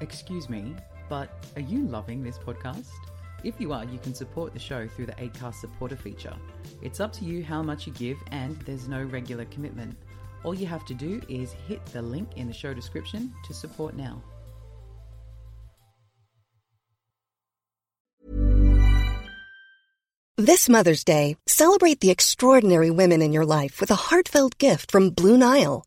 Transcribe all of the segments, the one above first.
Excuse me, but are you loving this podcast? If you are, you can support the show through the ACAST supporter feature. It's up to you how much you give, and there's no regular commitment. All you have to do is hit the link in the show description to support now. This Mother's Day, celebrate the extraordinary women in your life with a heartfelt gift from Blue Nile.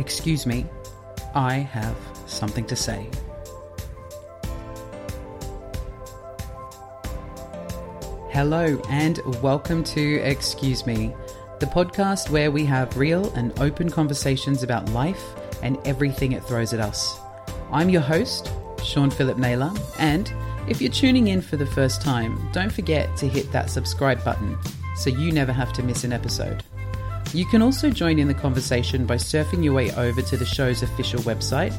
Excuse me, I have something to say. Hello, and welcome to Excuse Me, the podcast where we have real and open conversations about life and everything it throws at us. I'm your host, Sean Philip Naylor, and if you're tuning in for the first time, don't forget to hit that subscribe button so you never have to miss an episode. You can also join in the conversation by surfing your way over to the show's official website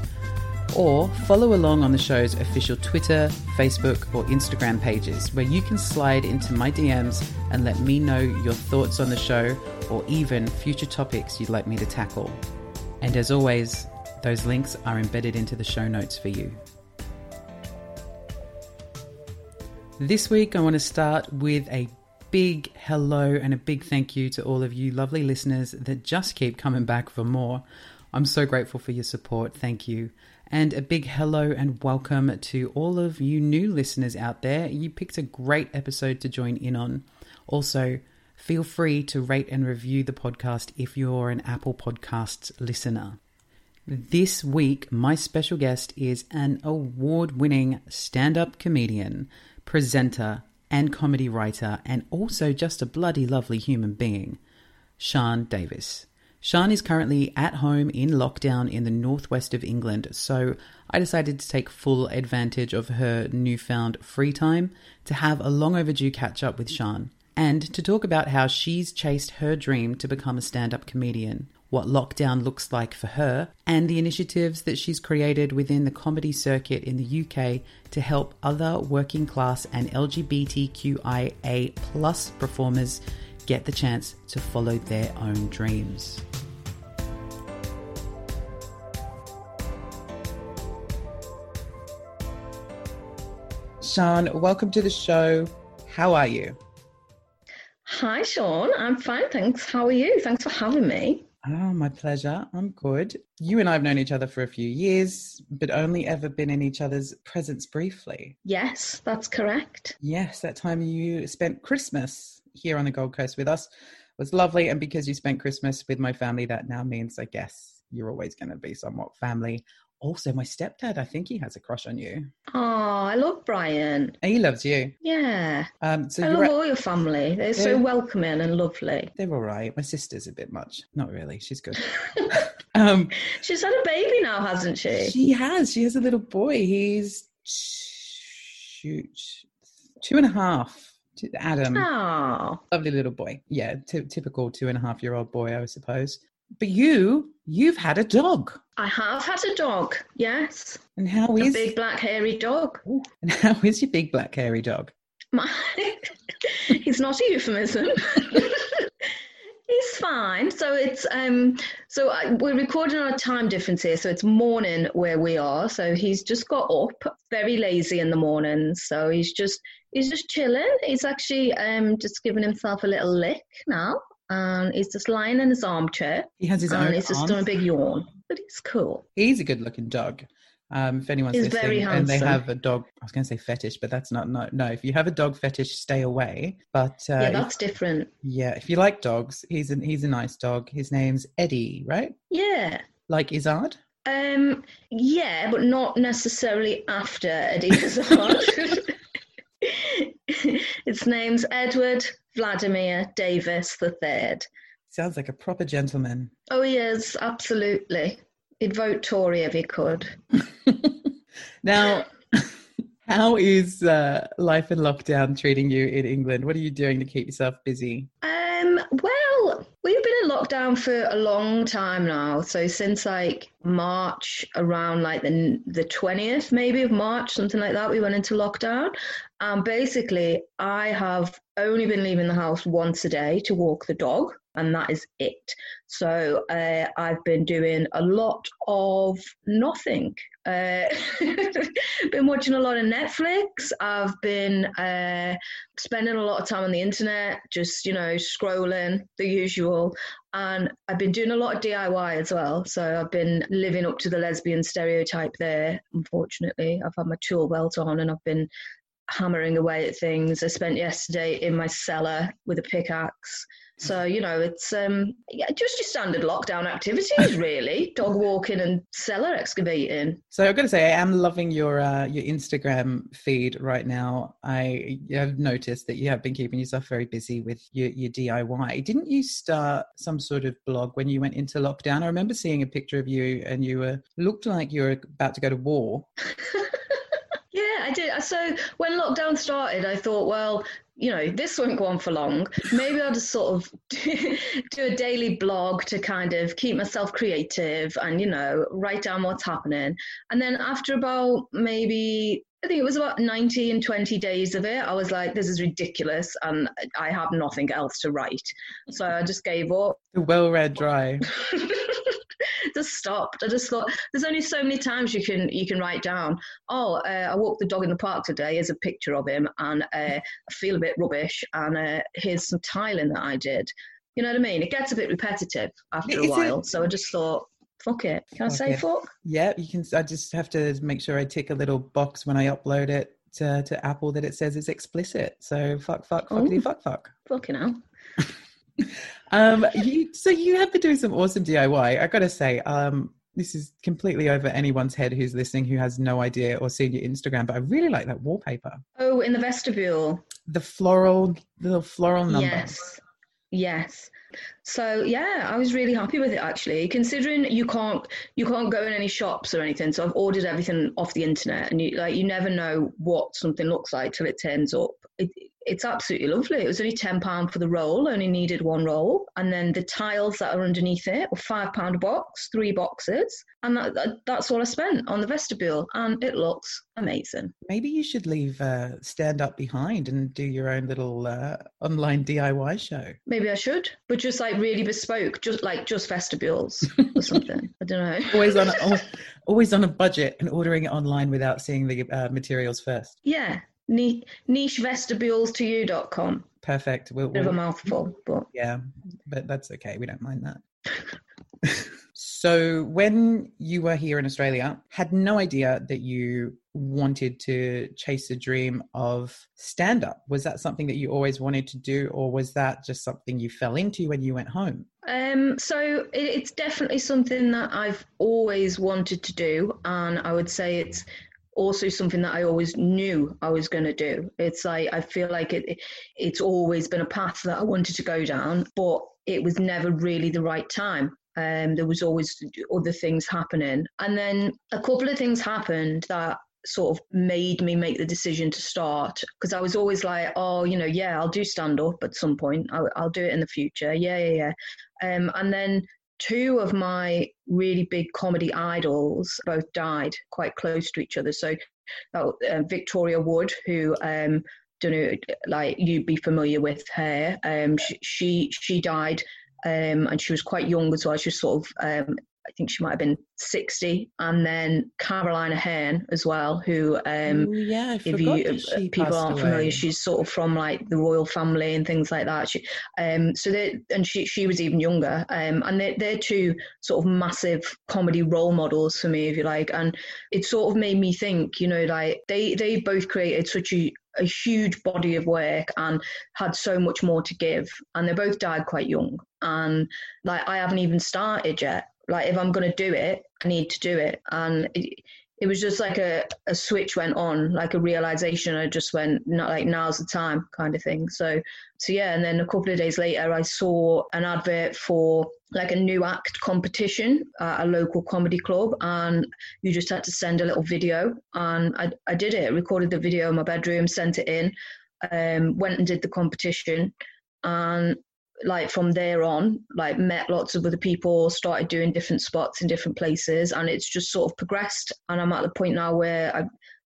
or follow along on the show's official Twitter, Facebook, or Instagram pages where you can slide into my DMs and let me know your thoughts on the show or even future topics you'd like me to tackle. And as always, those links are embedded into the show notes for you. This week, I want to start with a big hello and a big thank you to all of you lovely listeners that just keep coming back for more. I'm so grateful for your support. Thank you. And a big hello and welcome to all of you new listeners out there. You picked a great episode to join in on. Also, feel free to rate and review the podcast if you're an Apple Podcasts listener. This week, my special guest is an award winning stand up comedian, presenter, and comedy writer, and also just a bloody lovely human being, Sian Davis. Sian is currently at home in lockdown in the northwest of England, so I decided to take full advantage of her newfound free time to have a long overdue catch up with Sian and to talk about how she's chased her dream to become a stand up comedian, what lockdown looks like for her, and the initiatives that she's created within the comedy circuit in the UK to help other working class and LGBTQIA plus performers get the chance to follow their own dreams. Sian, welcome to the show. How are you? Hi, Sean. I'm fine, thanks. How are you? Thanks for having me. Oh, my pleasure. I'm good. You and I have known each other for a few years, but only ever been in each other's presence briefly. Yes, that's correct. Yes, that time you spent Christmas here on the Gold Coast with us was lovely. And because you spent Christmas with my family, that now means, I guess, you're always going to be somewhat family. Also, my stepdad, I think he has a crush on you. Oh, I love Brian. He loves you. Yeah. Um, so I love at- all your family. They're so welcoming and lovely. they're all right. My sister's a bit much. Not really. She's good. um, She's had a baby now, hasn't she? She has. She has a little boy. He's shoot two and a half. Adam, Oh, lovely little boy. Yeah, t- typical two and a half year old boy, I suppose. But you, you've had a dog, I have had a dog. Yes, and how a is big black hairy dog. Ooh, and how is your big black hairy dog? My, it's not a euphemism. He's fine. So it's um. So I, we're recording on a time difference here. So it's morning where we are. So he's just got up, very lazy in the morning. So he's just he's just chilling. He's actually um just giving himself a little lick now, and he's just lying in his armchair, He has his and own. he's just doing a big yawn. But he's cool. He's a good looking dog. Um, if anyone's He's listening and they have a dog, I was going to say fetish, but that's not no. No, if you have a dog fetish, stay away. But uh, yeah, if- that's different. yeah, if you like dogs, he's a, he's a nice dog. His name's Eddie, right? Yeah. Like Izzard. Um, yeah, but not necessarily after Eddie Izzard. Its name's Edward Vladimir Davis III. Sounds like a proper gentleman. Oh, he is, absolutely. He'd vote Tory if he could. now, how is uh, life in lockdown treating you in England? What are you doing to keep yourself busy? Um, well, we've been in lockdown for a long time now. So since like March, around like the the twentieth, maybe of March, something like that, we went into lockdown. And basically, I have only been leaving the house once a day to walk the dog and that is it. So uh, I've been doing a lot of nothing. Uh, been watching a lot of Netflix. I've been uh, spending a lot of time on the internet, just you know scrolling the usual. And I've been doing a lot of DIY as well. So I've been living up to the lesbian stereotype there. Unfortunately, I've had my tool belt on and I've been hammering away at things. I spent yesterday in my cellar with a pickaxe so you know, it's um, yeah, just your standard lockdown activities, really: dog walking and cellar excavating. So I've got to say, I am loving your uh, your Instagram feed right now. I have noticed that you have been keeping yourself very busy with your, your DIY. Didn't you start some sort of blog when you went into lockdown? I remember seeing a picture of you, and you were looked like you were about to go to war. Yeah, I did. So when lockdown started, I thought, well, you know, this won't go on for long. Maybe I'll just sort of do, do a daily blog to kind of keep myself creative and, you know, write down what's happening. And then after about maybe I think it was about 90 and 20 days of it. I was like, this is ridiculous. And I have nothing else to write. So I just gave up. The well read dry. just stopped. I just thought there's only so many times you can you can write down. Oh, uh, I walked the dog in the park today. Here's a picture of him, and uh, I feel a bit rubbish. And uh, here's some tiling that I did. You know what I mean? It gets a bit repetitive after a while. It? So I just thought, fuck it. Can fuck I say it. fuck? Yeah, you can. I just have to make sure I tick a little box when I upload it to, to Apple that it says it's explicit. So fuck, fuck, fuckity, fuck, fuck. Fucking hell. um, you, so you have been doing some awesome DIY. I got to say, um, this is completely over anyone's head who's listening who has no idea or seen your Instagram, but I really like that wallpaper. Oh, in the vestibule. The floral, the floral number. Yes. Yes. So yeah, I was really happy with it actually. Considering you can't you can't go in any shops or anything, so I've ordered everything off the internet, and you like you never know what something looks like till it turns up. It, it's absolutely lovely. It was only ten pound for the roll, only needed one roll, and then the tiles that are underneath it were five pound a box, three boxes, and that, that, that's all I spent on the vestibule, and it looks amazing. Maybe you should leave uh, stand up behind and do your own little uh, online DIY show. Maybe I should, but just like really bespoke, just like just vestibules or something. I don't know. always on a, always on a budget and ordering it online without seeing the uh, materials first. Yeah, niche vestibules to you.com. Perfect. We'll, Bit of a mouthful, but yeah, but that's okay. We don't mind that. so, when you were here in Australia, had no idea that you wanted to chase the dream of stand up. Was that something that you always wanted to do, or was that just something you fell into when you went home? Um, so it, it's definitely something that I've always wanted to do, and I would say it's also something that I always knew I was going to do. It's like I feel like it it's always been a path that I wanted to go down, but it was never really the right time. Um, there was always other things happening, and then a couple of things happened that sort of made me make the decision to start because I was always like, oh, you know, yeah, I'll do stand up at some point. I'll, I'll do it in the future. Yeah, yeah, yeah. Um, and then two of my really big comedy idols both died quite close to each other. So uh, Victoria Wood, who um, don't know, like you'd be familiar with her. Um, she, she, she died, um, and she was quite young as well. She was sort of um, I think she might have been 60. And then Caroline Aherne as well, who, um, Ooh, yeah, if you, people aren't away. familiar, she's sort of from like the Royle Family and things like that. She, um, so they, and she, she was even younger. Um, and they're, they're two sort of massive comedy role models for me, if you like. And it sort of made me think, you know, like they, they both created such a, a huge body of work and had so much more to give and they both died quite young and like i haven't even started yet like if I'm going to do it, I need to do it. And it, it was just like a, a switch went on, like a realization. I just went, not like now's the time kind of thing. So, so yeah. And then a couple of days later, I saw an advert for like a new act competition at a local comedy club. And you just had to send a little video. And I, I did it, recorded the video in my bedroom, sent it in, um, went and did the competition. And like from there on, like met lots of other people, started doing different spots in different places, and it's just sort of progressed. And I'm at the point now where I,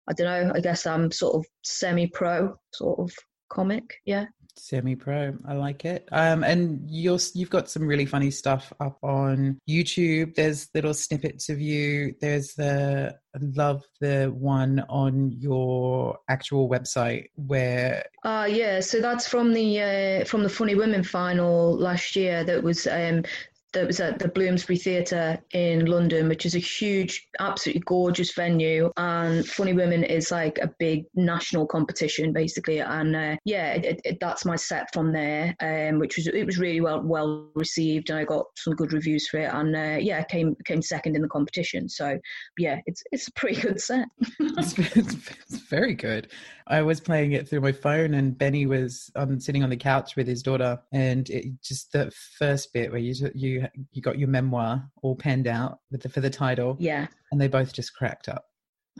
I don't know. I guess I'm sort of semi-pro sort of comic. Yeah semi-pro. I like it. Um and you're you've got some really funny stuff up on youtube. There's little snippets of you. There's the love the one on your actual website where uh yeah so that's from the uh from the funny women final last year that was um that was at the Bloomsbury Theatre in London, which is a huge, absolutely gorgeous venue. And Funny Women is like a big national competition, basically. And uh, yeah, it, it, that's my set from there, um, which was it was really well well received, and I got some good reviews for it. And uh, yeah, came came second in the competition. So yeah, it's it's a pretty good set. it's, it's, it's, very good. I was playing it through my phone, and Benny was um, sitting on the couch with his daughter, and it, just the first bit where you you you got your memoir all penned out with the, for the title, yeah, and they both just cracked up.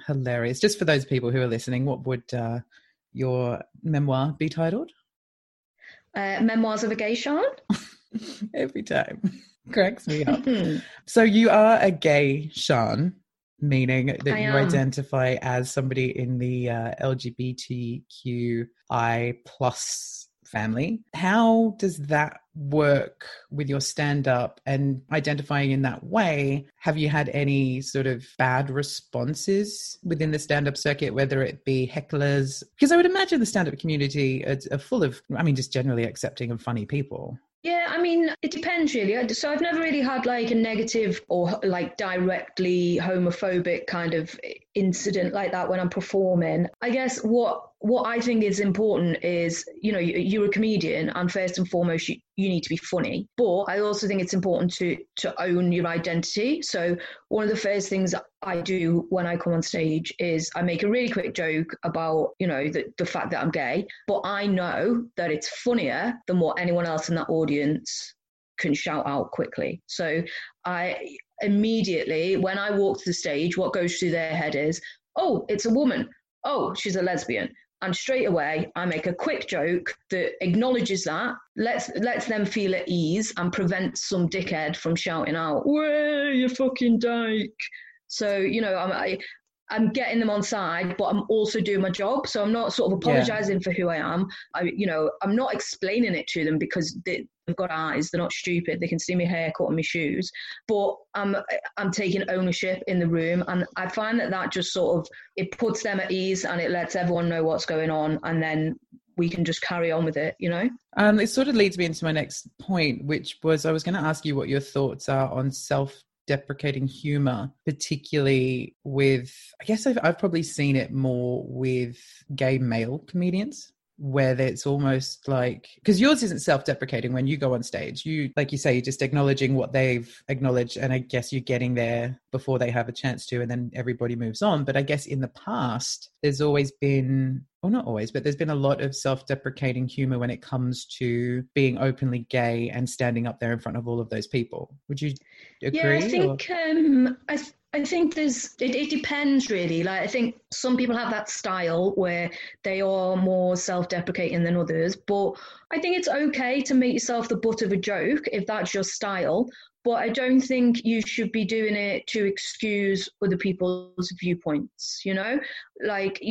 Hilarious. Just for those people who are listening, what would uh, your memoir be titled? Uh, Memoirs of a Gay Sian. Every time cracks me up. so you are a gay Sian meaning that I you am. identify as somebody in the uh, LGBTQI plus family. How does that work with your stand up and identifying in that way? Have you had any sort of bad responses within the stand up circuit, whether it be hecklers? Because I would imagine the stand up community are, full of, I mean, just generally accepting and funny people. Yeah, I mean, it depends really. So I've never really had like a negative or like directly homophobic kind of incident like that when I'm performing. I guess what what I think is important is, you know, you're a comedian, and first and foremost, you, you need to be funny. But I also think it's important to to own your identity. So one of the first things I do when I come on stage is I make a really quick joke about, you know, the, the fact that I'm gay, but I know that it's funnier than what anyone else in that audience can shout out quickly. So I immediately, when I walk to the stage, what goes through their head is, oh, it's a woman. Oh, she's a lesbian and straight away I make a quick joke that acknowledges that, lets lets them feel at ease, and prevents some dickhead from shouting out, "Way you fucking dyke!" So you know, I'm I, I'm getting them on side, but I'm also doing my job. So I'm not sort of apologizing yeah. for who I am. I, you know, I'm not explaining it to them because they, have got eyes. They're not stupid. They can see my haircut and my shoes. But I'm, I'm taking ownership in the room, and I find that that just sort of it puts them at ease and it lets everyone know what's going on, and then we can just carry on with it. You know. Um, it sort of leads me into my next point, which was I was going to ask you what your thoughts are on self deprecating humor, particularly with, I guess I've, I've probably seen it more with gay male comedians where it's almost like because yours isn't self-deprecating when you go on stage. You like you say you're just acknowledging what they've acknowledged and i guess you're getting there before they have a chance to and then everybody moves on. But i guess in the past there's always been well not always but there's been a lot of self-deprecating humor when it comes to being openly gay and standing up there in front of all of those people. Would you agree yeah i think or? um i th- I think there's it, it depends really. Like I think some people have that style where they are more self-deprecating than others, but I think it's okay to make yourself the butt of a joke if that's your style. But I don't think you should be doing it to excuse other people's viewpoints. You know, like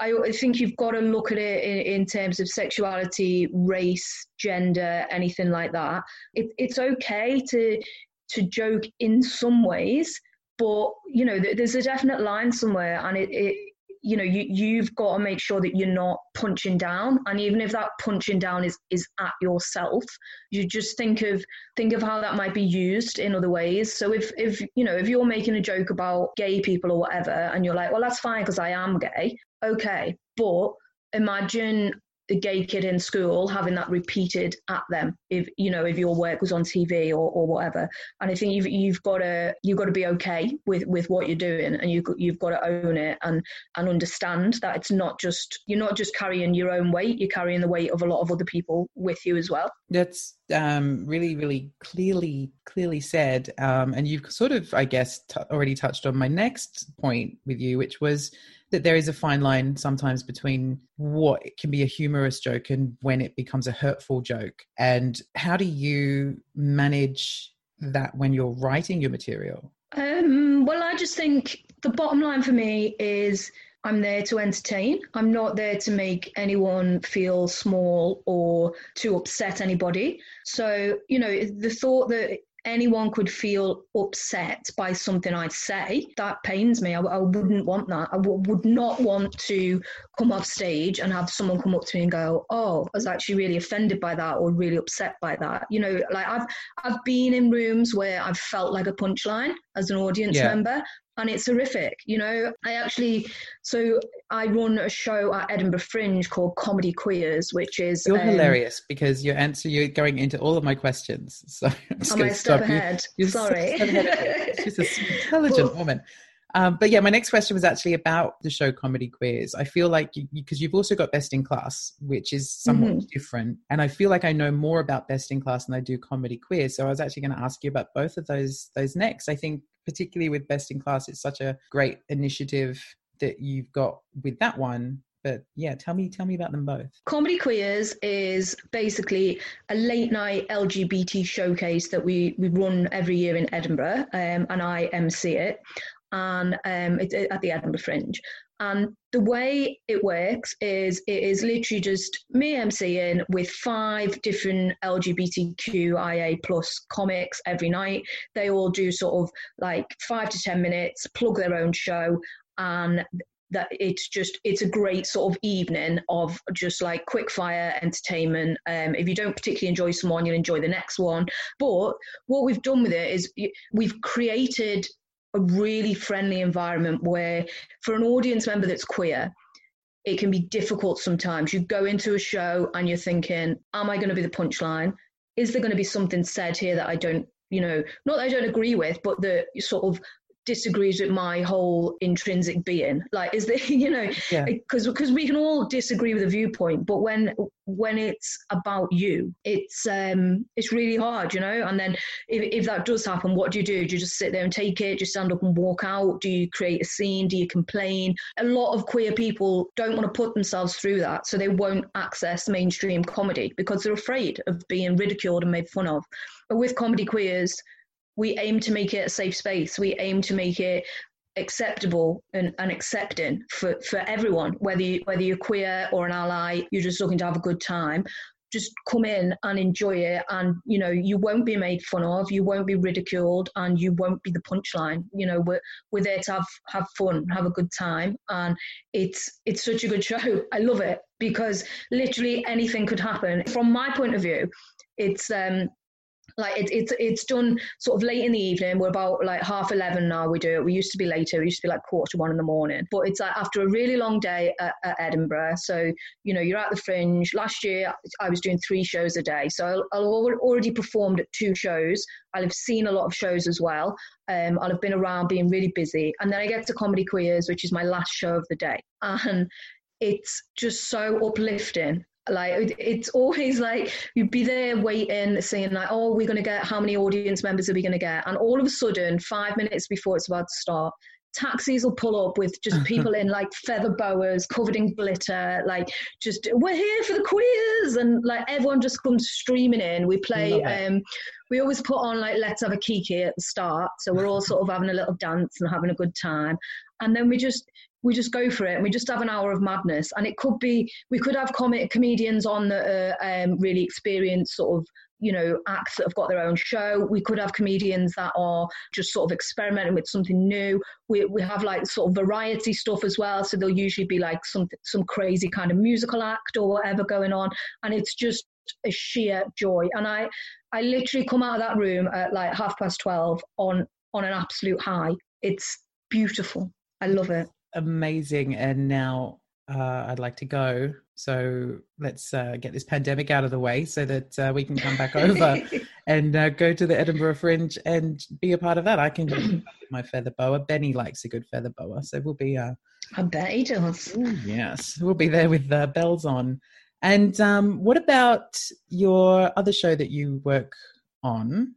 I think you've got to look at it in, in terms of sexuality, race, gender, anything like that. It, it's okay to to joke in some ways but you know there's a definite line somewhere and it, it you know you you've got to make sure that you're not punching down and even if that punching down is is at yourself you just think of think of how that might be used in other ways. So if if you know if you're making a joke about gay people or whatever and you're like well that's fine because i am gay. Okay but imagine the gay kid in school having that repeated at them if you know if your work was on TV or, or whatever. And I think you've you've got to you've got to be okay with with what you're doing and you you've got to own it and and understand that it's not just you're not just carrying your own weight you're carrying the weight of a lot of other people with you as well. That's um, really really clearly clearly said. Um, and you've sort of I guess t- already touched on my next point with you which was that there is a fine line sometimes between what can be a humorous joke and when it becomes a hurtful joke. And how do you manage that when you're writing your material? Um, well, I just think the bottom line for me is I'm there to entertain. I'm not there to make anyone feel small or to upset anybody. So, you know, the thought that anyone could feel upset by something I say, that pains me. I, I wouldn't want that. I w- would not want to come off stage and have someone come up to me and go, "Oh, I was actually really offended by that or really upset by that." You know, like I've I've been in rooms where I've felt like a punchline as an audience yeah. member, and it's horrific. You know, I actually, so I run a show at Edinburgh Fringe called Comedy Queers, which is you're um, hilarious because your answer you're going into all of my questions. So I'm just going to stop ahead. you. You're Sorry, she's an intelligent well, woman. Um, but yeah, my next question was actually about the show Comedy Queers. I feel like because you, have also got Best in Class, which is somewhat mm-hmm. different, and I feel like I know more about Best in Class than I do Comedy Queers. So I was actually going to ask you about both of those those next. I think particularly with Best in Class, it's such a great initiative that you've got with that one but yeah tell me tell me about them both comedy queers is basically a late night lgbt showcase that we we run every year in edinburgh um, and i mc it and um, it's at the edinburgh fringe. And the way it works is it is literally just me emceeing with five different LGBTQIA plus comics every night. They all do sort of like five to ten minutes, plug their own show, and that it's just it's a great sort of evening of just like quick fire entertainment. Um, if you don't particularly enjoy someone you'll enjoy the next one. But what we've done with it is we've created a really friendly environment where, for an audience member that's queer, it can be difficult sometimes. You go into a show and you're thinking, Am I going to be the punchline? Is there going to be something said here that I don't, you know, not that I don't agree with, but that sort of disagrees with my whole intrinsic being. Like is there you know because yeah. because we can all disagree with a viewpoint but when when it's about you it's um it's really hard you know? And then if, if that does happen what do you do? Do you just sit there and take it? Do you stand up and walk out? Do you create a scene? Do you complain? A lot of queer people don't want to put themselves through that so they won't access mainstream comedy because they're afraid of being ridiculed and made fun of. But with comedy queers we aim to make it a safe space. We aim to make it acceptable and, and accepting for, for everyone, whether you, whether you're queer or an ally, you're just looking to have a good time. Just come in and enjoy it, and you know you won't be made fun of, you won't be ridiculed, and you won't be the punchline. You know we're we're there to have have fun, have a good time, and it's it's such a good show. I love it because literally anything could happen. From my point of view, it's um like it's it's it's done sort of late in the evening. We're about like half eleven now. We do it. We used to be later. We used to be like quarter to one in the morning. But it's like after a really long day at, at Edinburgh. So you know you're at the Fringe. Last year I was doing three shows a day. So I'll already performed at two shows. I'll have seen a lot of shows as well. Um, I'll have been around being really busy, and then I get to Comedy Queers, which is my last show of the day, and it's just so uplifting like it's always like you'd be there waiting saying like oh we're going to get how many audience members are we going to get? And all of a sudden five minutes before it's about to start taxis will pull up with just people in like feather boas covered in glitter like just we're here for the queers! And like everyone just comes streaming in. We play um we always put on like let's have a kiki at the start. So we're all sort of having a little dance and having a good time. And then we just we just go for it and we just have an hour of madness. And it could be, we could have comedians on that are um, really experienced sort of you know, acts that have got their own show. We could have comedians that are just sort of experimenting with something new. We, we have like sort of variety stuff as well. So there'll usually be like some, some crazy kind of musical act or whatever going on. And it's just a sheer joy. And I, I literally come out of that room at like half past 12 on, on an absolute high. It's beautiful. I love it amazing. And now uh, I'd like to go So let's uh, get this pandemic out of the way so that uh, we can come back over and uh, go to the Edinburgh Fringe and be a part of that. I can do my feather boa. Benny likes a good feather boa, so we'll be. Uh, I bet he does. Ooh, yes, we'll be there with uh, bells on. And um, what about your other show that you work on,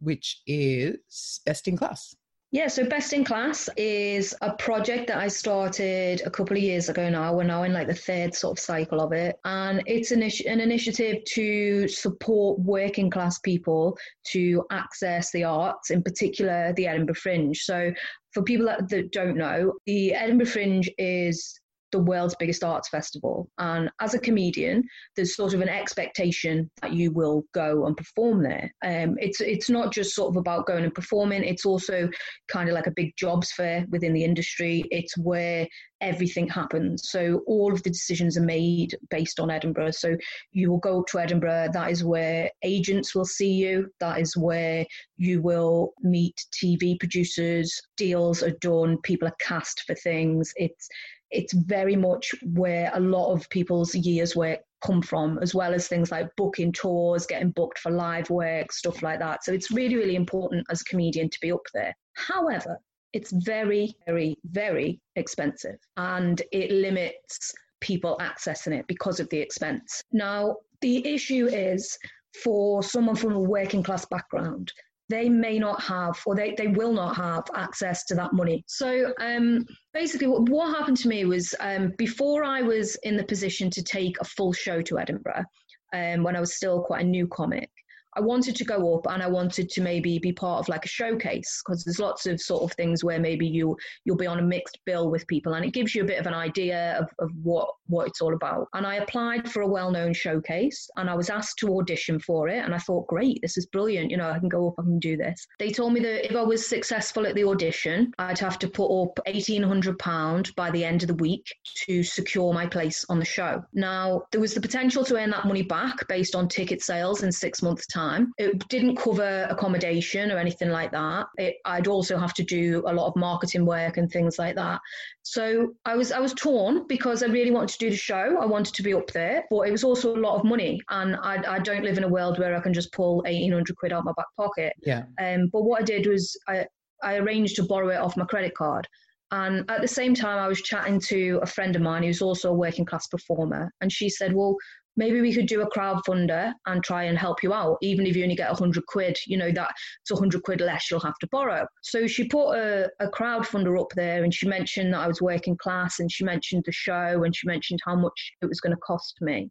which is Best in Class? Yeah, so Best in Class is a project that I started a couple of years ago now. We're now in like the third sort of cycle of it. And it's an, an initiative to support working class people to access the arts, in particular the Edinburgh Fringe. So for people that, that don't know, the Edinburgh Fringe is the world's biggest arts festival. And as a comedian, there's sort of an expectation that you will go and perform there. Um, it's it's not just sort of about going and performing. It's also kind of like a big jobs fair within the industry. It's where everything happens. So all of the decisions are made based on Edinburgh. So you will go up to Edinburgh. That is where agents will see you. That is where you will meet TV producers. Deals are done. People are cast for things. It's it's very much where a lot of people's years work come from, as well as things like booking tours, getting booked for live work, stuff like that. So it's really, really important as a comedian to be up there. However, it's very, very, very expensive and it limits people accessing it because of the expense. Now, the issue is for someone from a working class background, they may not have or they, they will not have access to that money. So um, basically, what, what, happened to me was um, before I was in the position to take a full show to Edinburgh, um, when I was still quite a new comic, I wanted to go up and I wanted to maybe be part of like a showcase because there's lots of sort of things where maybe you you'll be on a mixed bill with people and it gives you a bit of an idea of, of what what it's all about. And I applied for a well-known showcase and I was asked to audition for it and I thought, great, this is brilliant. You know, I can go up, I can do this. They told me that if I was successful at the audition, I'd have to put up eighteen hundred pound by the end of the week to secure my place on the show. Now there was the potential to earn that money back based on ticket sales in six months' time time. It didn't cover accommodation or anything like that. It, I'd also have to do a lot of marketing work and things like that. So I was I was torn because I really wanted to do the show. I wanted to be up there, but it was also a lot of money, and I, I don't live in a world where I can just pull eighteen hundred quid out of my back pocket. Yeah. Um. But what I did was I I arranged to borrow it off my credit card. And at the same time, I was chatting to a friend of mine who's also a working class performer. And she said, Well, maybe we could do a crowdfunder and try and help you out even if you only get 100 quid you know that's 100 quid less you'll have to borrow. So she put a, a crowdfunder up there and she mentioned that i was working class and she mentioned the show and she mentioned how much it was going to cost me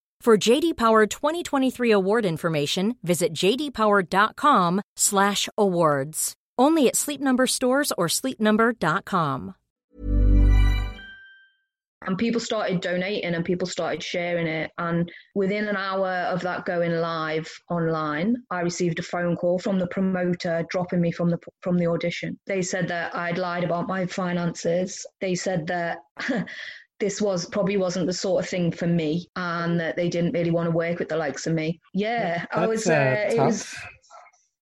For JD Power 2023 award information, visit jdpower.com/awards. Only at Sleep Number stores or sleepnumber.com. And people started donating and people started sharing it. And within an hour of that going live online, I received a phone call from the promoter dropping me from the from the audition. They said that I'd lied about my finances. They said that this was probably wasn't the sort of thing for me and that they didn't really want to work with the likes of me. Yeah, That's, I was, uh, uh, it was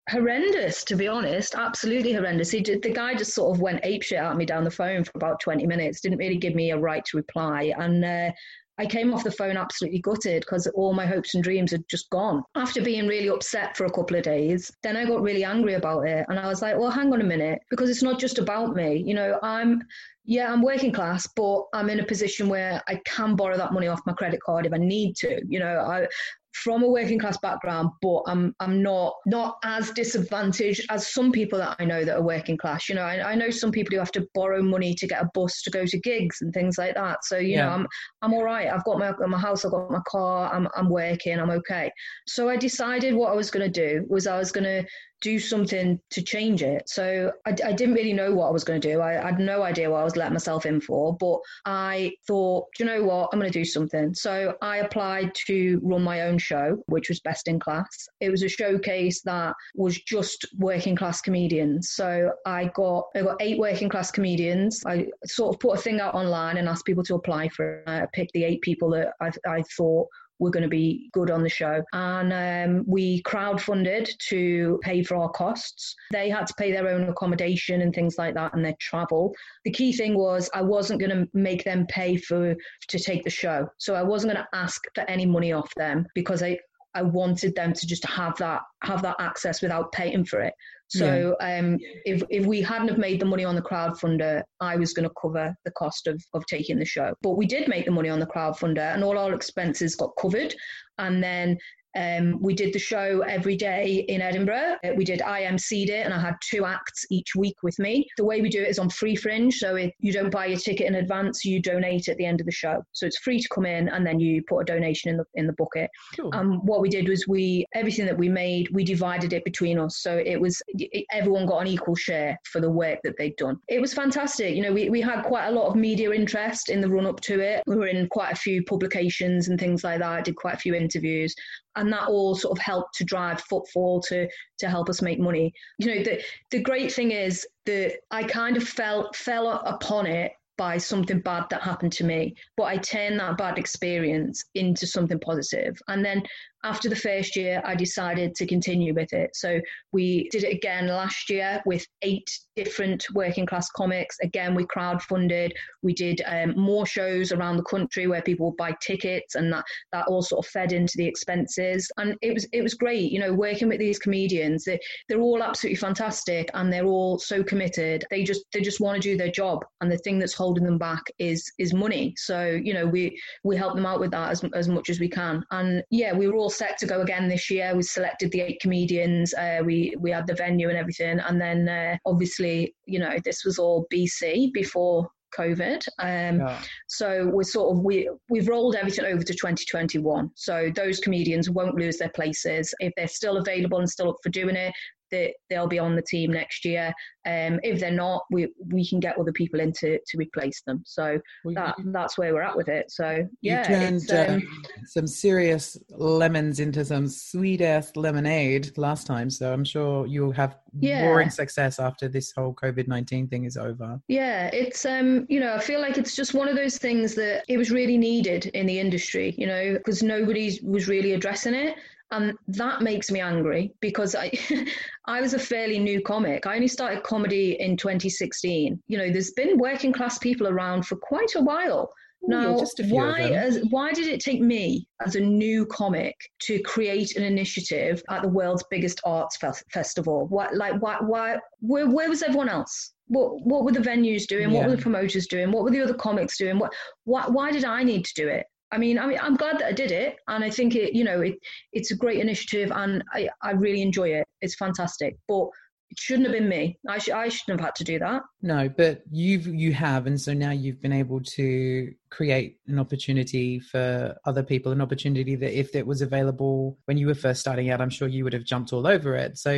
horrendous to be honest, absolutely horrendous. He did, the guy just sort of went apeshit at me down the phone for about 20 minutes, didn't really give me a right to reply. And uh, I came off the phone absolutely gutted because all my hopes and dreams had just gone. After being really upset for a couple of days, then I got really angry about it. And I was like, well, hang on a minute, because it's not just about me. You know, I'm, yeah, I'm working class, but I'm in a position where I can borrow that money off my credit card if I need to. You know, I, from a working class background, but I'm I'm not not as disadvantaged as some people that I know that are working class. You know, I, I know some people who have to borrow money to get a bus to go to gigs and things like that. So you yeah. know, I'm I'm all right. I've got my my house, I've got my car, I'm I'm working, I'm okay. So I decided what I was going to do was I was going to do something to change it. So I, I didn't really know what I was going to do. I, I, had no idea what I was letting myself in for, but I thought, you know what, I'm going to do something. So I applied to run my own show, which was Best in Class. It was a showcase that was just working class comedians. So I got I got eight working class comedians. I sort of put a thing out online and asked people to apply for it. I picked the eight people that I, I thought were going to be good on the show. And um, we crowdfunded to pay for our costs. They had to pay their own accommodation and things like that and their travel. The key thing was I wasn't going to make them pay for to take the show. So I wasn't going to ask for any money off them because I, I wanted them to just have that have that access without paying for it. So yeah. um, if if we hadn't have made the money on the crowdfunder, I was going to cover the cost of of taking the show. But we did make the money on the crowdfunder, and all our expenses got covered. And then um, we did the show every day in Edinburgh. Uh, we did IMC'd it, and I had two acts each week with me. The way we do it is on free fringe, so it, you don't buy your ticket in advance, you donate at the end of the show. So it's free to come in, and then you put a donation in the in the bucket. Cool. Um, what we did was we everything that we made, we divided it between us, so it was it, everyone got an equal share for the work that they'd done. It was fantastic. You know, we we had quite a lot of media interest in the run up to it. We were in quite a few publications and things like that. I did quite a few interviews and that all sort of helped to drive footfall to to help us make money. You know, the the great thing is that I kind of fell fell upon it by something bad that happened to me, but I turned that bad experience into something positive. And then after the first year, I decided to continue with it. So we did it again last year with eight different working class comics. Again, we crowdfunded. We did um, more shows around the country where people would buy tickets, and that that all sort of fed into the expenses. And it was it was great, you know, working with these comedians. They they're all absolutely fantastic, and they're all so committed. They just they just want to do their job, and the thing that's holding them back is is money. So you know, we we help them out with that as as much as we can. And yeah, we were all all set to go again this year. We selected the eight comedians. Uh, we we had the venue and everything, and then uh, obviously, you know, this was all BC before COVID. Um, yeah. So we're sort of we we've rolled everything over to 2021. So those comedians won't lose their places if they're still available and still up for doing it that they'll be on the team next year. Um, if they're not, we we can get other people in to, to replace them. So well, that you, that's where we're at with it. So yeah, you turned um, um, some serious lemons into some sweet ass lemonade last time. So I'm sure you'll have yeah. roaring success after this whole COVID nineteen thing is over. Yeah, it's um you know I feel like it's just one of those things that it was really needed in the industry. You know because nobody was really addressing it and that makes me angry because I I was a fairly new comic. I only started comedy in 2016. You know, there's been working class people around for quite a while. Now, yeah, why as, why did it take me as a new comic to create an initiative at the world's biggest arts fe- festival? What like why why where, where was everyone else? What what were the venues doing? Yeah. What were the promoters doing? What were the other comics doing? What why why did I need to do it? I mean, I mean, I'm glad that I did it, and I think it, you know, it, it's a great initiative, and I, I really enjoy it. It's fantastic, but it shouldn't have been me. I, sh- I shouldn't have had to do that. No, but you've you have, and so now you've been able to create an opportunity for other people, an opportunity that if it was available when you were first starting out, I'm sure you would have jumped all over it. So,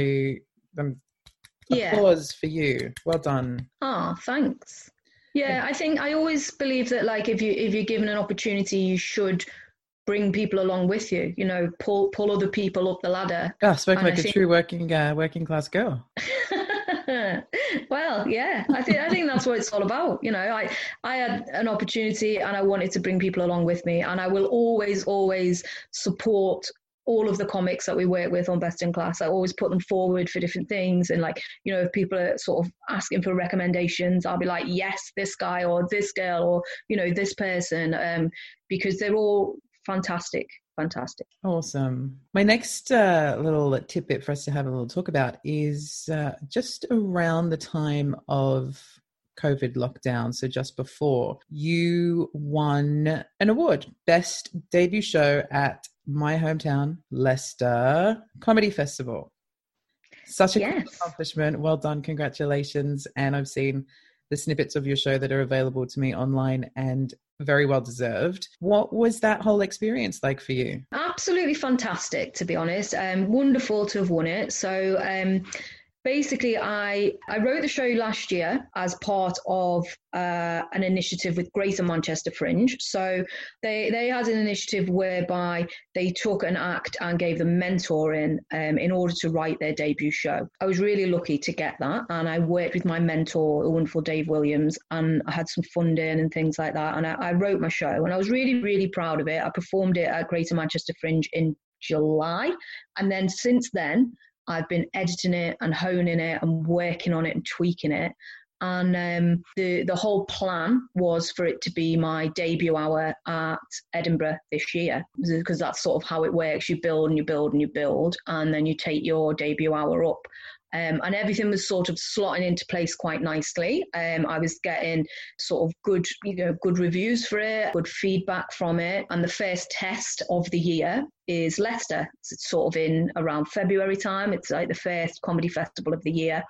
um, applause yeah. for you. Well done. Oh, thanks. Yeah, I think I always believe that like if you if you're given an opportunity, you should bring people along with you. You know, pull pull other people up the ladder. Yeah, spoken like I a think... true working uh, working class girl. well, yeah, I think I think that's what it's all about. You know, I I had an opportunity and I wanted to bring people along with me, and I will always always support all of the comics that we work with on Best in Class. I always put them forward for different things. And like, you know, if people are sort of asking for recommendations, I'll be like, yes, this guy or this girl or, you know, this person, um, because they're all fantastic. Fantastic. Awesome. My next uh, little tidbit for us to have a little talk about is uh, just around the time of COVID lockdown, so just before, you won an award, Best Debut Show at my hometown, Leicester Comedy Festival. Such a yes. accomplishment. Well done. Congratulations. And I've seen the snippets of your show that are available to me online and very well deserved. What was that whole experience like for you? Absolutely fantastic, to be honest. Um, wonderful to have won it. So, um, basically i i wrote the show last year as part of uh, an initiative with greater manchester fringe. So they they had an initiative whereby they took an act and gave them mentoring um, in order to write their debut show. I was really lucky to get that and i worked with my mentor the wonderful dave williams and i had some funding and things like that and I, I wrote my show and i was really really proud of it. I performed it at greater manchester fringe in july and then since then I've been editing it and honing it and working on it and tweaking it. And um, the the whole plan was for it to be my debut hour at Edinburgh this year, because that's sort of how it works. You build and you build and you build, and then you take your debut hour up. Um, and everything was sort of slotting into place quite nicely. Um, I was getting sort of good, you know, good reviews for it, good feedback from it. And the first test of the year is Leicester. It's sort of in around February time. It's like the first comedy festival of the year.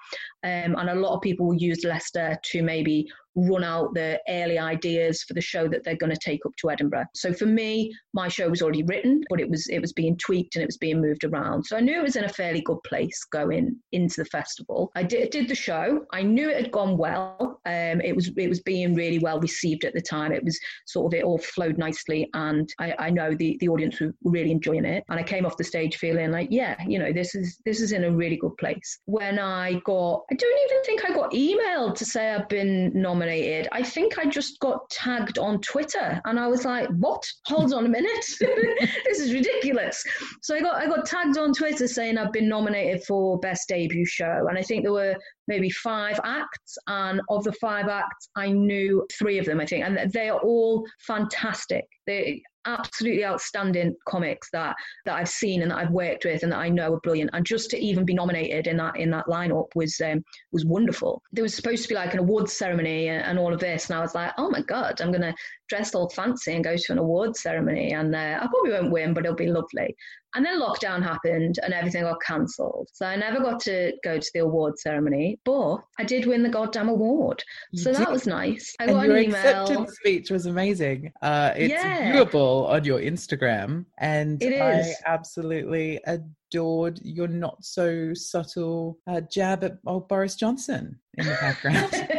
Um, and a lot of people use Leicester to maybe run out the early ideas for the show that they're going to take up to Edinburgh. So for me, my show was already written, but it was it was being tweaked and it was being moved around. So I knew it was in a fairly good place going into the festival. I did, did the show. I knew it had gone well. Um, it was it was being really well received at the time. It was sort of it all flowed nicely, and I, I know the the audience were really enjoying it. And I came off the stage feeling like, yeah, you know, this is this is in a really good place. When I got, I don't even think I got emailed to say I've been nominated, I think I just got tagged on Twitter and I was like, what? Hold on a minute. this is ridiculous. So I got I got tagged on Twitter saying I've been nominated for best debut show. And I think there were maybe five acts. And of the five acts, I knew three of them, I think. And they are all fantastic. They absolutely outstanding comics that that I've seen and that I've worked with and that I know are brilliant. And just to even be nominated in that in that lineup was um, was wonderful. There was supposed to be like an awards ceremony and, and all of this, and I was like, oh my god, I'm gonna dress all fancy and go to an award ceremony, and uh, I probably won't win, but it'll be lovely. And then lockdown happened and everything got cancelled. So I never got to go to the award ceremony, but I did win the goddamn award. So you that did. was nice. I got and your an email. acceptance speech was amazing. Uh, it's yeah. viewable on your Instagram. And I absolutely adored your not so subtle uh, jab at old Boris Johnson in the background.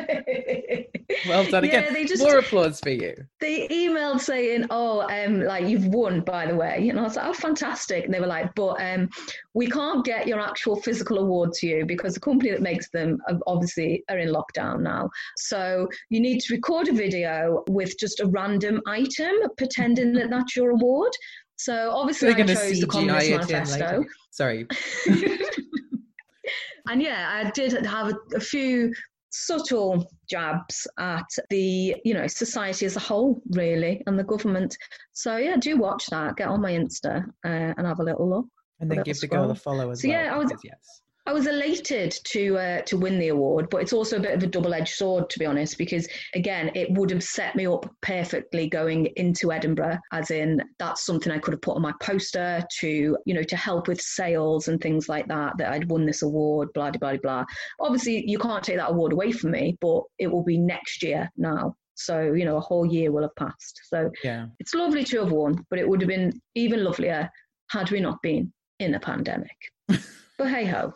well done yeah, again. They just, More applause for you. They emailed saying, "Oh, um, like you've won, by the way," and I was like, "Oh, fantastic!" And they were like, "But um, we can't get your actual physical award to you because the company that makes them obviously are in lockdown now. So you need to record a video with just a random item, pretending that that's your award." So obviously, I chose the Communist Manifesto. Sorry. and yeah, I did have a, a few subtle jabs at the you know society as a whole really and the government. So yeah do watch that. Get on my insta uh, and have a little look. And then give the girl a follow as so, well yeah i was yes I was elated to uh, to win the award, but it's also a bit of a double edged sword, to be honest, because again, it would have set me up perfectly going into Edinburgh, as in that's something I could have put on my poster to you know to help with sales and things like that. That I'd won this award, blah blah blah blah. Obviously, you can't take that award away from me, but it will be next year now. So you know, a whole year will have passed. So yeah, it's lovely to have won, but it would have been even lovelier had we not been in a pandemic. but hey ho.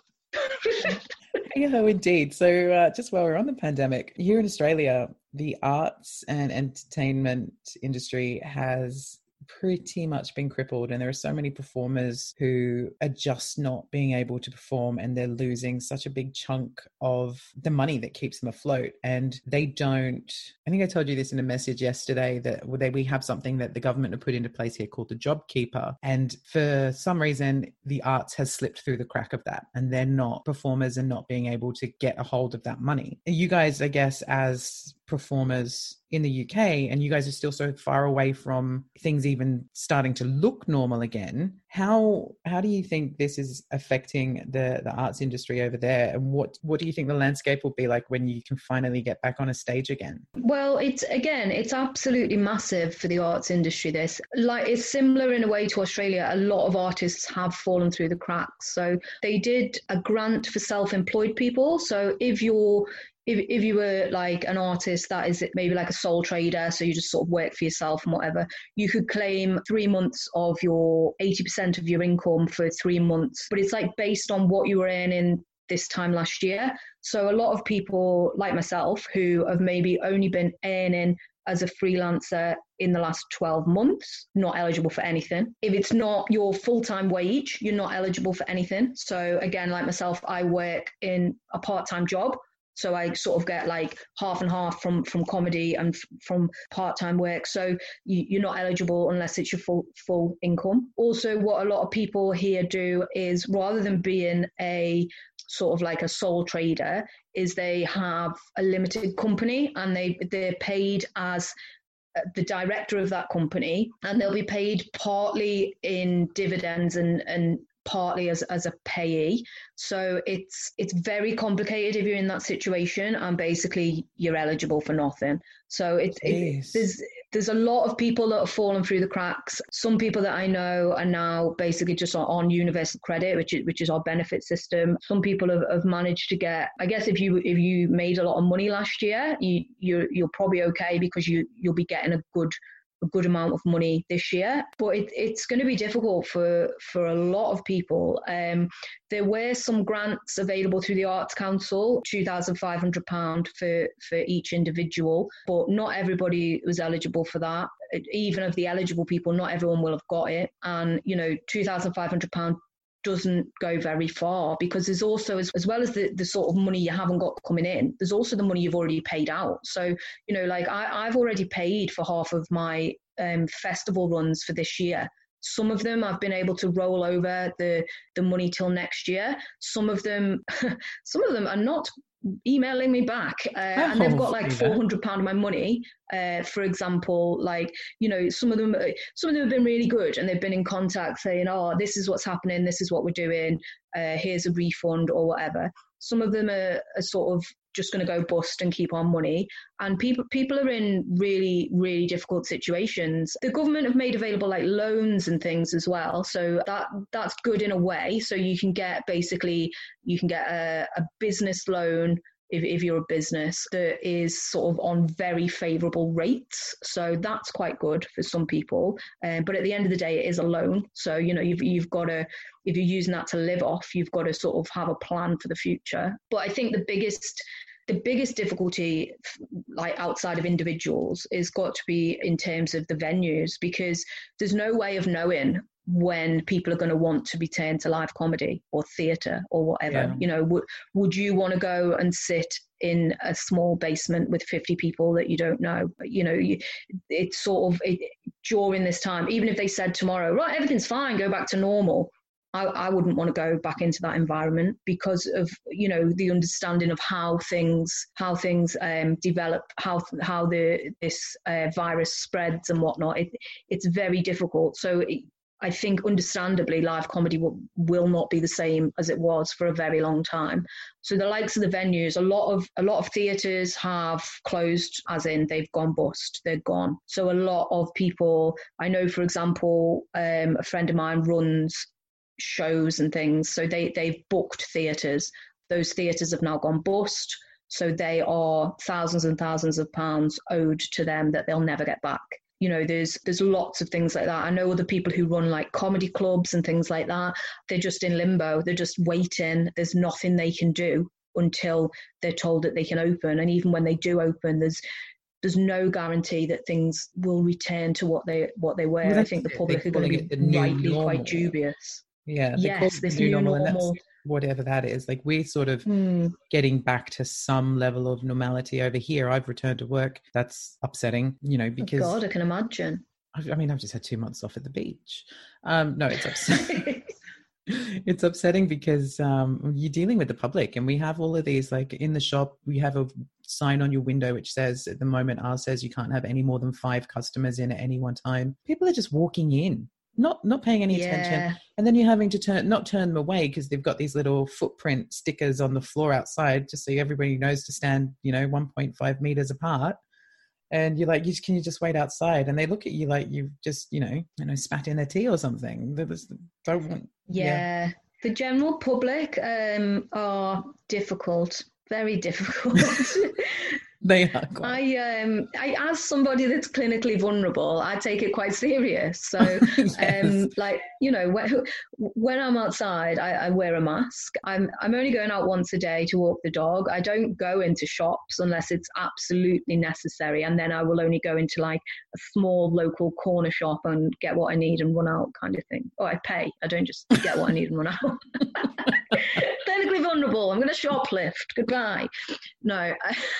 yeah, indeed. So, uh, just while we're on the pandemic, here in Australia, the arts and entertainment industry has pretty much been crippled and there are so many performers who are just not being able to perform and they're losing such a big chunk of the money that keeps them afloat and they don't i think i told you this in a message yesterday that we have something that the government have put into place here called the job keeper and for some reason the arts has slipped through the crack of that and they're not performers and not being able to get a hold of that money. You guys i guess as performers in the UK and you guys are still so far away from things even starting to look normal again how how do you think this is affecting the the arts industry over there? And what what do you think the landscape will be like when you can finally get back on a stage again? Well it's again it's absolutely massive for the arts industry this. Like it's similar in a way to Australia. A lot of artists have fallen through the cracks. So they did a grant for self-employed people. So if you're if, if you were like an artist that is maybe like a sole trader, so you just sort of work for yourself and whatever, you could claim three months of your 80% of your income for three months. But it's like based on what you were earning this time last year. So a lot of people like myself who have maybe only been earning as a freelancer in the last 12 months, not eligible for anything. If it's not your full time wage, you're not eligible for anything. So, again, like myself, I work in a part time job. So I sort of get like half and half from from comedy and f- from part time work. So you, are not eligible unless it's your full full income. Also, what a lot of people here do is rather than being a sort of like a sole trader, is they have a limited company and they they're paid as uh, the director of that company and they'll be paid partly in dividends and, and partly as, as a PAYE. So it's it's very complicated if you're in that situation and basically you're eligible for nothing. So it's it, there's there's a lot of people that have fallen through the cracks. Some people that I know are now basically just on, on universal credit, which is which is our benefit system. Some people have, have managed to get. I guess if you if you made a lot of money last year, you you're you're probably okay because you you'll be getting a good a good amount of money this year. But it, it's going to be difficult for, for a lot of people. Um, there were some grants available through the Arts Council, £2,500 for, for each individual, but not everybody was eligible for that. Even of the eligible people, not everyone will have got it. And, you know, £2,500 doesn't go very far because there's also as, as well as the, the sort of money you haven't got coming in there's also the money you've already paid out. So you know like I, i've already paid for half of my um, festival runs for this year some of them I've been able to roll over the the money till next year. Some of them, some of them are not emailing me back uh, and they've got like 400 pound of my money uh, for example like you know some of them uh, some of them have been really good and they've been in contact saying oh this is what's happening this is what we're doing uh, here's a refund or whatever some of them are, are sort of just going to go bust and keep on money. And people people are in really really difficult situations. The government have made available like loans and things as well, so that that's good in a way. So you can get basically you can get a, a business loan if, if you're a business that is sort of on very favorable rates. So that's quite good for some people. Um, but at the end of the day, it is a loan. So, you know, you've, you've got to, if you're using that to live off, you've got to sort of have a plan for the future. But I think the biggest, the biggest difficulty like outside of individuals is got to be in terms of the venues because there's no way of knowing when people are going to want to be turned to live comedy or theatre or whatever. Yeah. You know, would would you want to go and sit in a small basement with 50 people that you don't know? You know, you, it's sort of it, during this time, even if they said tomorrow, right, everything's fine, go back to normal. I, I wouldn't want to go back into that environment because of you know the understanding of how things how things um, develop, how how the this uh, virus spreads and whatnot. It, it's very difficult. So it, I think, understandably, live comedy will, will not be the same as it was for a very long time. So the likes of the venues, a lot of a lot of theatres have closed, as in they've gone bust, they're gone. So a lot of people, I know, for example, um, a friend of mine runs shows and things, so they they've booked theatres. Those theatres have now gone bust. So they are thousands and thousands of pounds owed to them that they'll never get back you know there's there's lots of things like that i know other people who run like comedy clubs and things like that they're just in limbo they're just waiting there's nothing they can do until they're told that they can open and even when they do open there's there's no guarantee that things will return to what they what they were. Well, I think the public They're going to be it the new rightly normal. quite dubious. Yeah, they call Yes, it this the new new normal, and that's normal. whatever that is. Like we're sort of Hmm. getting back to some level of normality over here. I've returned to work. That's upsetting, you know, Oh, because God, I can imagine. I I mean, I've just had two months off at the beach. Um, no, it's upsetting. it's upsetting because um, you're dealing with the public, and we have all of these. Like in the shop, we have a sign on your window which says, at the moment, ours says you can't have any more than five customers in at any one time. People are just walking in, not not paying any attention, and then you're having to turn not turn them away because they've got these little footprint stickers on the floor outside, just so everybody knows to stand, you know, 1.5 meters apart and you're like, you, can you just wait outside? And they look at you like you've just, you know, you know, spat in their tea or something. They just don't want. yeah. The general public um, are difficult, very difficult. They are. Quite, I um I as somebody that's clinically vulnerable, I take it quite serious. So Yes. um like you know when, when I'm outside, I, I wear a mask. I'm I'm only going out once a day to walk the dog. I don't go into shops unless it's absolutely necessary, and then I will only go into like a small local corner shop and get what I need and run out, kind of thing. Oh, I pay. I don't just get what I need and run out. clinically vulnerable. I'm going to shoplift. Goodbye. No.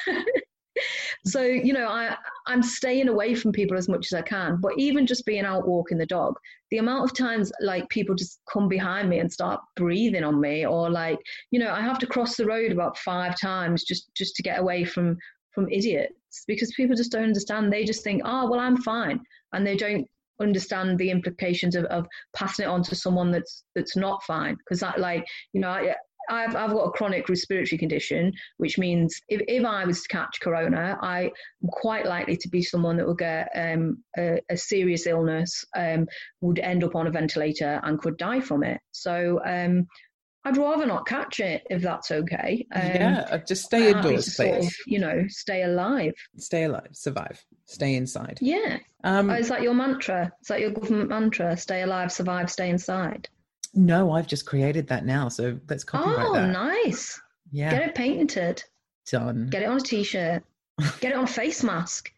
so you know i i'm staying away from people as much as i can but even just being out walking the dog the amount of times like people just come behind me and start breathing on me or like you know i have to cross the road about five times just just to get away from from idiots because people just don't understand they just think oh well i'm fine and they don't understand the implications of, of passing it on to someone that's that's not fine because that like you know I, I've, I've got a chronic respiratory condition, which means if, if I was to catch corona, I am quite likely to be someone that will get um, a, a serious illness, um, would end up on a ventilator and could die from it. So um, I'd rather not catch it if that's okay. Um, yeah, uh, just stay indoors, sort of, you know, stay alive. Stay alive, survive, stay inside. Yeah. Um, Oh, is that your mantra? Is that your government mantra? Stay alive, survive, stay inside. No, I've just created that now, so let's copyright Oh, that. nice. Yeah, Get it patented. done. Get it on a t-shirt. Get it on a face mask.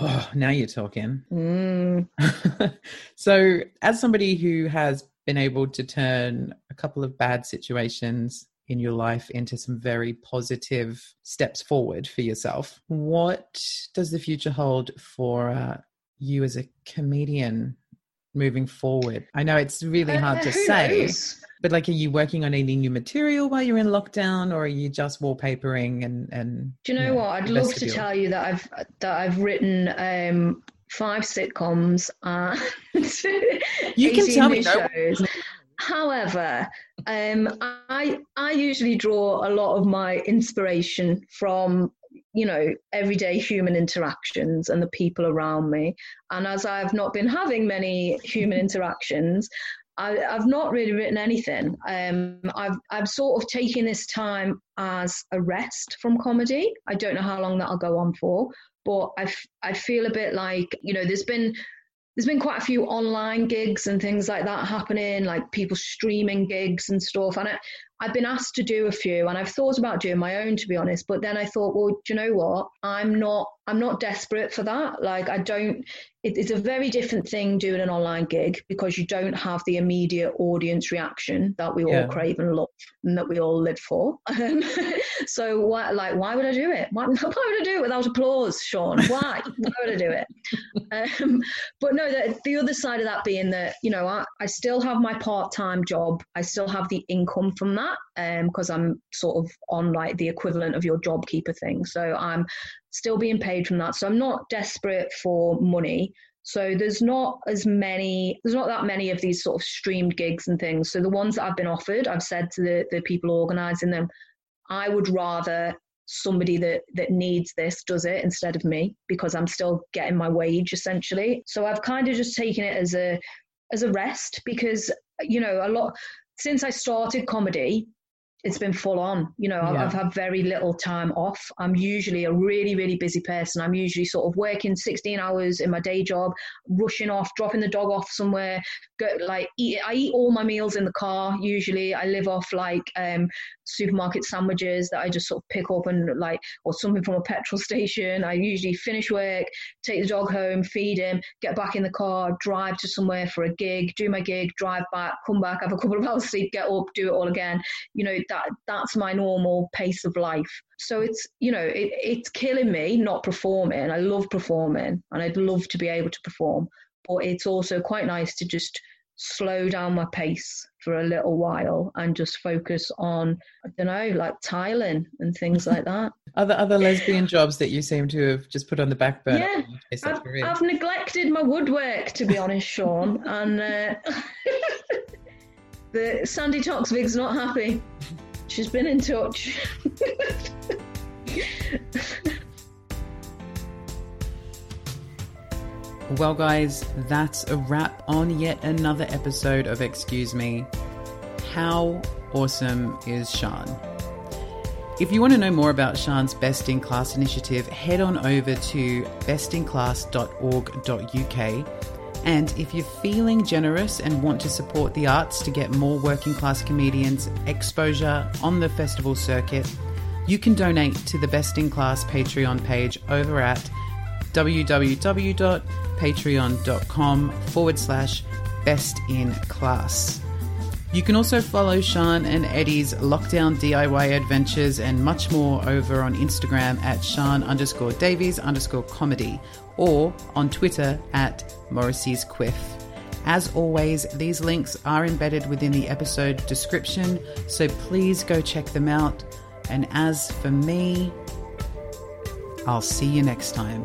Oh, now you're talking. Mm. so, as somebody who has been able to turn a couple of bad situations in your life into some very positive steps forward for yourself, what does the future hold for uh, you as a comedian moving forward? I know it's really hard Uh, to say, knows? but like, are you working on any new material while you're in lockdown, or are you just wallpapering and and? Do you know what? I'd love to tell you that I've that I've written um, five sitcoms and You can 18 tell me new no- shows. However, um, I I usually draw a lot of my inspiration from you know everyday human interactions and the people around me. And as I've not been having many human interactions, I, I've not really written anything. Um, I've I've sort of taken this time as a rest from comedy. I don't know how long that'll go on for, but I, f- I feel a bit like you know there's been there's been quite a few online gigs and things like that happening, like people streaming gigs and stuff. And I, I've been asked to do a few, and I've thought about doing my own, to be honest. But then I thought, well, do you know what? I'm not, I'm not desperate for that. Like, I don't. It, it's a very different thing doing an online gig because you don't have the immediate audience reaction that we Yeah. all crave and love and that we all live for. Um, so, why, like, why would I do it? Why, why would I do it without applause, Sian? Why? why would I do it? Um, but no, the, the other side of that being that, you know, I, I still have my part time job. I still have the income from that because um, I'm sort of on like the equivalent of your job keeper thing. So I'm still being paid from that. So I'm not desperate for money. So there's not as many, there's not that many of these sort of streamed gigs and things. So the ones that I've been offered, I've said to the, the people organising them, I would rather somebody that that needs this does it instead of me because I'm still getting my wage essentially. So I've kind of just taken it as a as a rest because you know a lot since I started comedy it's been full on. You know, Yeah. I've had very little time off. I'm usually a really, really busy person. I'm usually sort of working 16 hours in my day job, rushing off, dropping the dog off somewhere. Go, like, eat, I eat all my meals in the car. Usually, I live off like um, supermarket sandwiches that I just sort of pick up and like, or something from a petrol station. I usually finish work, take the dog home, feed him, get back in the car, drive to somewhere for a gig, do my gig, drive back, come back, have a couple of hours sleep, get up, do it all again. You know, that that's my normal pace of life. So it's you know, it, it's killing me not performing. I love performing and I'd love to be able to perform. But it's also quite nice to just slow down my pace for a little while and just focus on I don't know, like tiling and things like that. Other other lesbian jobs that you seem to have just put on the back burner. Yeah, to chase that I've. I've neglected my woodwork, to be honest, Sian. and uh, the Sandi Toksvig's not happy. She's been in touch. Well, guys, that's a wrap on yet another episode of Excuse Me. How awesome is Sian? If you want to know more about Sian's Best in Class initiative, head on over to bestinclass.org.uk. And if you're feeling generous and want to support the arts to get more working class comedians exposure on the festival circuit, you can donate to the Best in Class Patreon page over at www.patreon.com forward slash best in class. You can also follow Sian and Eddie's lockdown DIY adventures and much more over on Instagram at Sian underscore Davies underscore comedy or on Twitter at Morrissey's Quiff. As always, these links are embedded within the episode description, so please go check them out. And as for me, I'll see you next time.